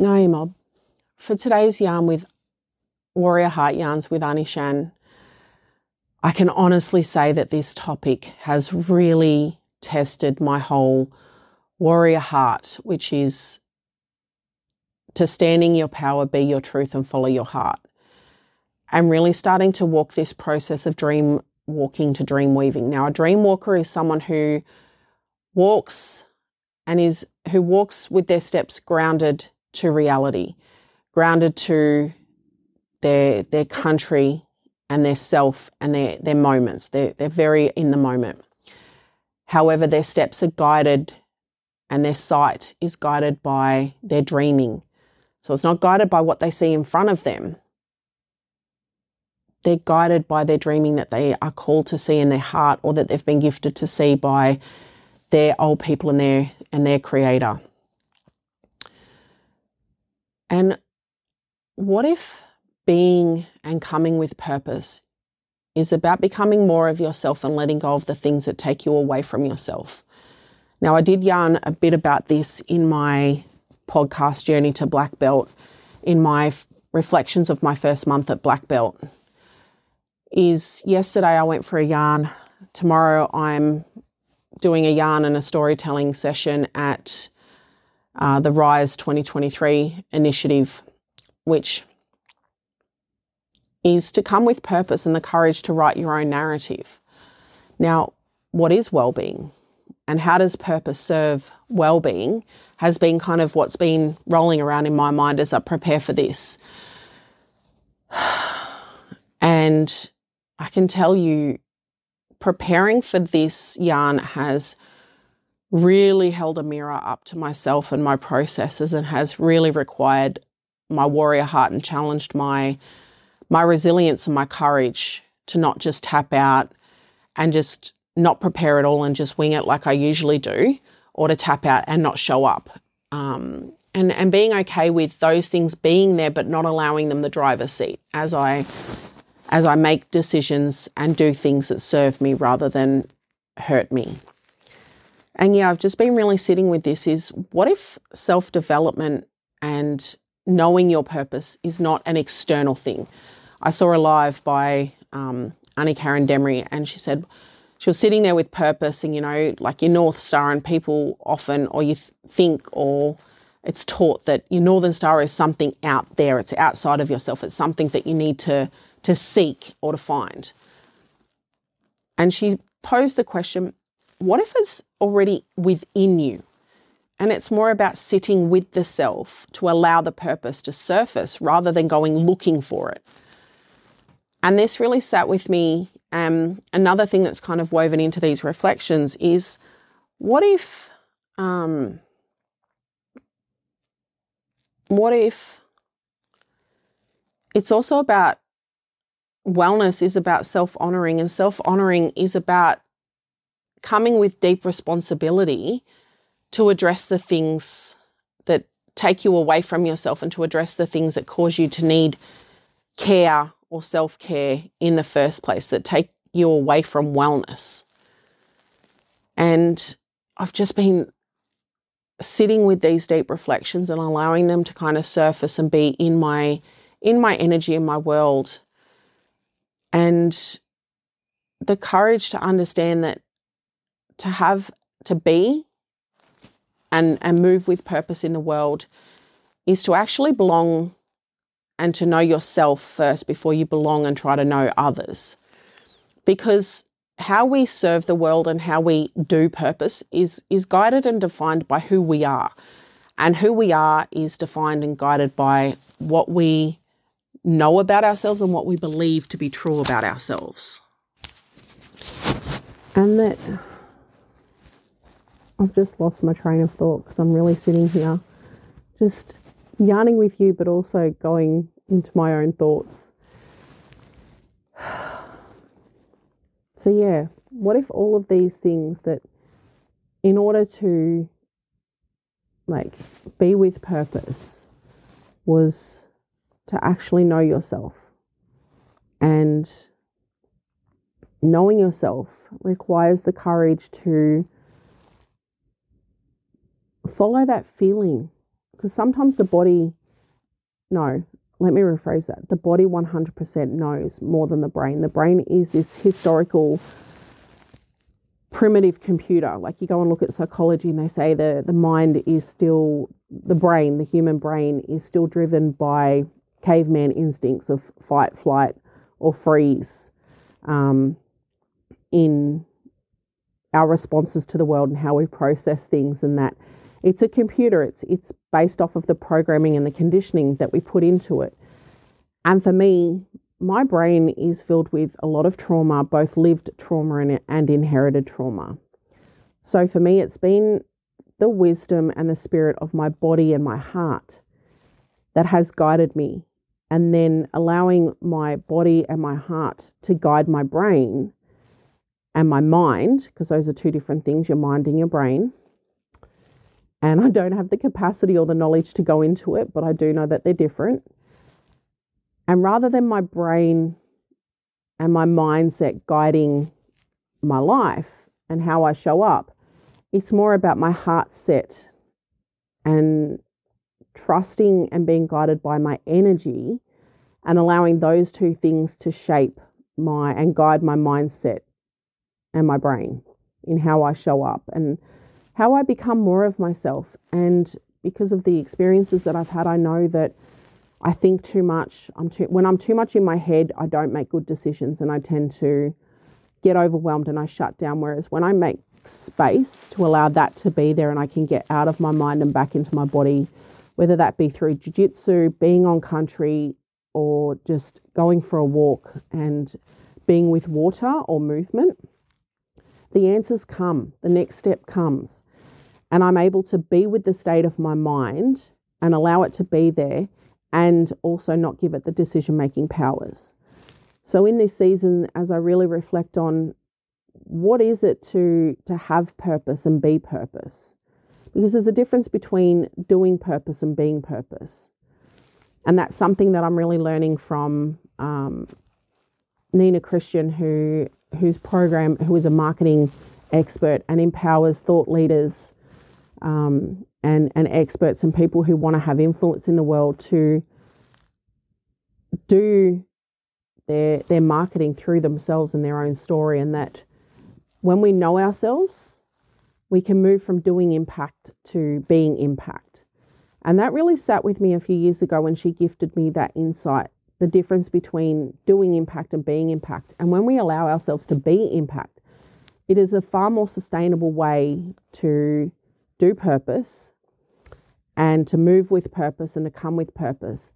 Ngai Mob. For today's yarn with Warrior Heart Yarns with Annie Shan, I can honestly say that this topic has really tested my whole warrior heart, which is to standing your power, be your truth, and follow your heart. I'm really starting to walk this process of dream walking to dream weaving. Now, a dream walker is someone who walks and is who walks with their steps grounded to reality, grounded to their their country and their self and their their moments. They're they're very in the moment. However, their steps are guided and their sight is guided by their dreaming. So it's not guided by what they see in front of them. They're guided by their dreaming that they are called to see in their heart or that they've been gifted to see by their old people and their and their creator. And what if being and coming with purpose is about becoming more of yourself and letting go of the things that take you away from yourself? Now, I did yarn a bit about this in my podcast journey to black belt, in my reflections of my first month at black belt. Is yesterday I went for a yarn. Tomorrow I'm doing a yarn and a storytelling session at uh, the Rise 2023 initiative, which is to come with purpose and the courage to write your own narrative. Now, what is well-being? and how does purpose serve well-being has been kind of what's been rolling around in my mind as I prepare for this. And I can tell you preparing for this yarn has really held a mirror up to myself and my processes and has really required my warrior heart and challenged my my resilience and my courage to not just tap out and just not prepare at all and just wing it like I usually do, or to tap out and not show up. Um, and, and being okay with those things being there, but not allowing them the driver's seat as I as I make decisions and do things that serve me rather than hurt me. And yeah, I've just been really sitting with this is what if self development and knowing your purpose is not an external thing? I saw a live by um, Annie Karen Demery, and she said, she was sitting there with purpose and, you know, like your North Star, and people often, or you th- think, or it's taught that your Northern Star is something out there, it's outside of yourself, it's something that you need to, to seek or to find. And she posed the question what if it's already within you? And it's more about sitting with the self to allow the purpose to surface rather than going looking for it. And this really sat with me um, another thing that's kind of woven into these reflections is what if, um, what if it's also about wellness is about self honoring, and self honoring is about coming with deep responsibility to address the things that take you away from yourself and to address the things that cause you to need care or self care in the first place that take you away from wellness. And I've just been sitting with these deep reflections and allowing them to kind of surface and be in my in my energy in my world and the courage to understand that to have to be and and move with purpose in the world is to actually belong and to know yourself first before you belong and try to know others. Because how we serve the world and how we do purpose is, is guided and defined by who we are. And who we are is defined and guided by what we know about ourselves and what we believe to be true about ourselves. And that I've just lost my train of thought because I'm really sitting here just yarning with you, but also going into my own thoughts. So, yeah, what if all of these things that, in order to like be with purpose, was to actually know yourself? And knowing yourself requires the courage to follow that feeling because sometimes the body, no, let me rephrase that. The body 100% knows more than the brain. The brain is this historical primitive computer. Like you go and look at psychology and they say the, the mind is still, the brain, the human brain is still driven by caveman instincts of fight, flight, or freeze um, in our responses to the world and how we process things and that it's a computer it's it's based off of the programming and the conditioning that we put into it and for me my brain is filled with a lot of trauma both lived trauma and, and inherited trauma so for me it's been the wisdom and the spirit of my body and my heart that has guided me and then allowing my body and my heart to guide my brain and my mind, because those are two different things your mind and your brain. And I don't have the capacity or the knowledge to go into it, but I do know that they're different. And rather than my brain and my mindset guiding my life and how I show up, it's more about my heart set and trusting and being guided by my energy and allowing those two things to shape my and guide my mindset and my brain in how I show up and how I become more of myself. And because of the experiences that I've had, I know that I think too much. I'm too when I'm too much in my head, I don't make good decisions and I tend to get overwhelmed and I shut down. Whereas when I make space to allow that to be there and I can get out of my mind and back into my body, whether that be through jiu-jitsu, being on country, or just going for a walk and being with water or movement, the answers come, the next step comes. And I'm able to be with the state of my mind and allow it to be there and also not give it the decision making powers. So, in this season, as I really reflect on what is it to, to have purpose and be purpose, because there's a difference between doing purpose and being purpose. And that's something that I'm really learning from um, Nina Christian, who whose program, who is a marketing expert and empowers thought leaders um, and, and experts and people who want to have influence in the world to do their, their marketing through themselves and their own story. And that when we know ourselves, we can move from doing impact to being impact. And that really sat with me a few years ago when she gifted me that insight the difference between doing impact and being impact. And when we allow ourselves to be impact, it is a far more sustainable way to do purpose and to move with purpose and to come with purpose.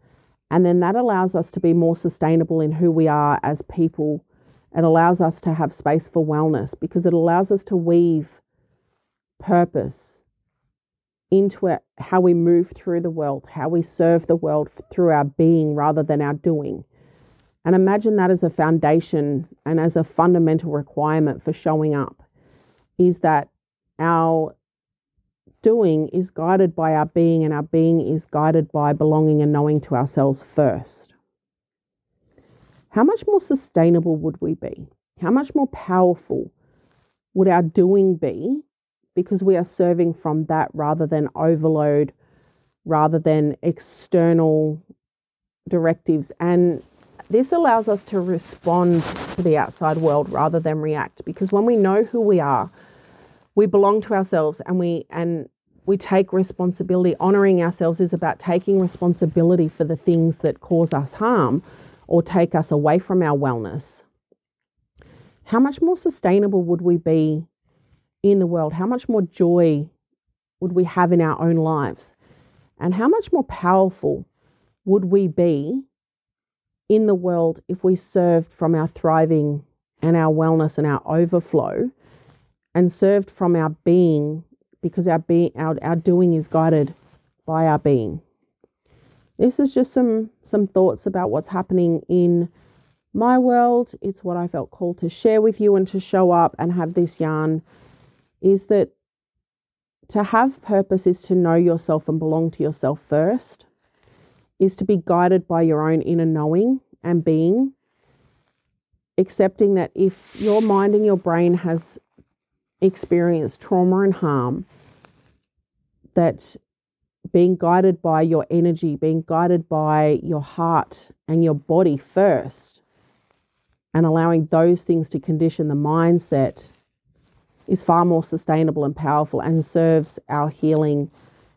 And then that allows us to be more sustainable in who we are as people. It allows us to have space for wellness because it allows us to weave purpose into it, how we move through the world, how we serve the world through our being rather than our doing. And imagine that as a foundation and as a fundamental requirement for showing up is that our doing is guided by our being, and our being is guided by belonging and knowing to ourselves first. How much more sustainable would we be? How much more powerful would our doing be because we are serving from that rather than overload, rather than external directives. And this allows us to respond to the outside world rather than react because when we know who we are, we belong to ourselves and we and we take responsibility. Honoring ourselves is about taking responsibility for the things that cause us harm or take us away from our wellness. How much more sustainable would we be in the world, how much more joy would we have in our own lives? And how much more powerful would we be in the world if we served from our thriving and our wellness and our overflow and served from our being because our being our, our doing is guided by our being. This is just some some thoughts about what's happening in my world. It's what I felt called to share with you and to show up and have this yarn is that to have purpose is to know yourself and belong to yourself first, is to be guided by your own inner knowing and being, accepting that if your mind and your brain has experienced trauma and harm, that being guided by your energy, being guided by your heart and your body first, and allowing those things to condition the mindset is far more sustainable and powerful and serves our healing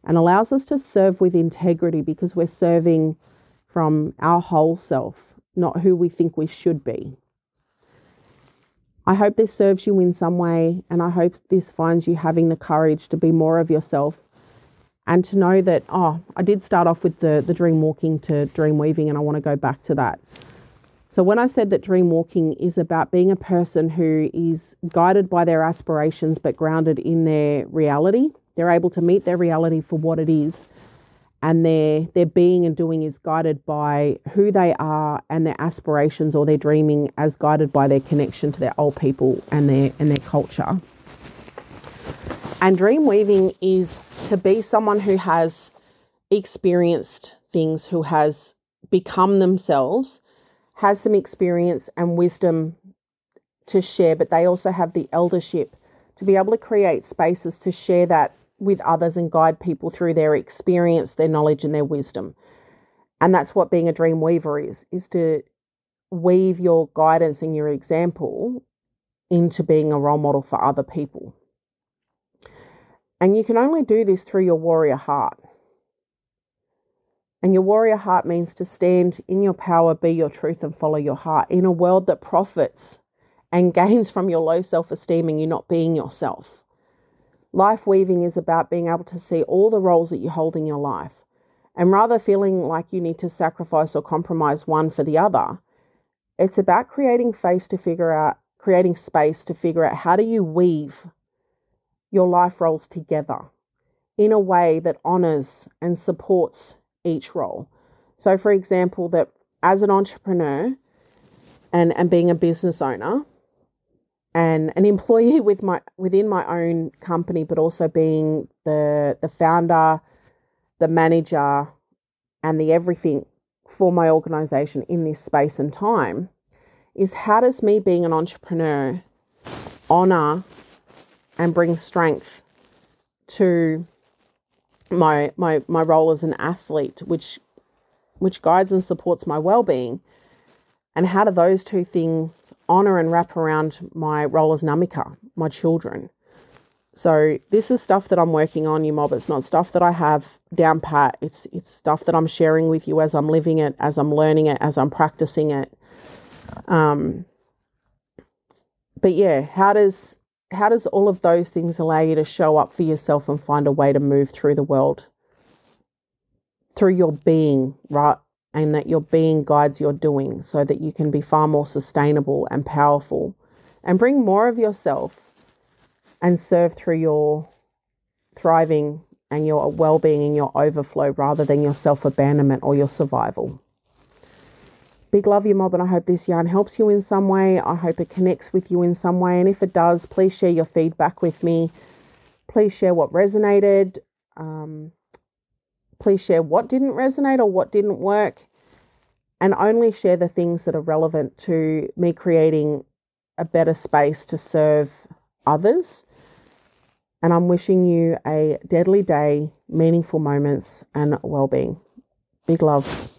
and allows us to serve with integrity because we're serving from our whole self, not who we think we should be. I hope this serves you in some way, and I hope this finds you having the courage to be more of yourself and to know that, oh, I did start off with the, the dream walking to dream weaving, and I want to go back to that. So, when I said that dream walking is about being a person who is guided by their aspirations but grounded in their reality, they're able to meet their reality for what it is, and their their being and doing is guided by who they are and their aspirations or their dreaming as guided by their connection to their old people and their and their culture. And dream weaving is to be someone who has experienced things, who has become themselves has some experience and wisdom to share, but they also have the eldership to be able to create spaces to share that with others and guide people through their experience, their knowledge, and their wisdom. And that's what being a dream weaver is, is to weave your guidance and your example into being a role model for other people. And you can only do this through your warrior heart. And your warrior heart means to stand in your power, be your truth, and follow your heart in a world that profits and gains from your low self esteem and you not being yourself. Life weaving is about being able to see all the roles that you hold in your life. And rather feeling like you need to sacrifice or compromise one for the other, it's about creating face to figure out, creating space to figure out how do you weave your life roles together in a way that honors and supports each role. So, for example, that as an entrepreneur and, and being a business owner and an employee with my within my own company, but also being the the founder, the manager, and the everything for my organization in this space and time, is how does me being an entrepreneur honor and bring strength to my my my role as an athlete, which which guides and supports my well-being, and how do those two things honor and wrap around my role as Namika, my children. So this is stuff that I'm working on, you mob. It's not stuff that I have down pat. It's it's stuff that I'm sharing with you as I'm living it, as I'm learning it, as I'm practicing it. Um, but yeah, how does how does all of those things allow you to show up for yourself and find a way to move through the world through your being, right? And that your being guides your doing so that you can be far more sustainable and powerful and bring more of yourself and serve through your thriving and your well being and your overflow rather than your self abandonment or your survival. Big love you, mob, and I hope this yarn helps you in some way. I hope it connects with you in some way. And if it does, please share your feedback with me. Please share what resonated. Um, please share what didn't resonate or what didn't work. And only share the things that are relevant to me creating a better space to serve others. And I'm wishing you a deadly day, meaningful moments, and well being. Big love.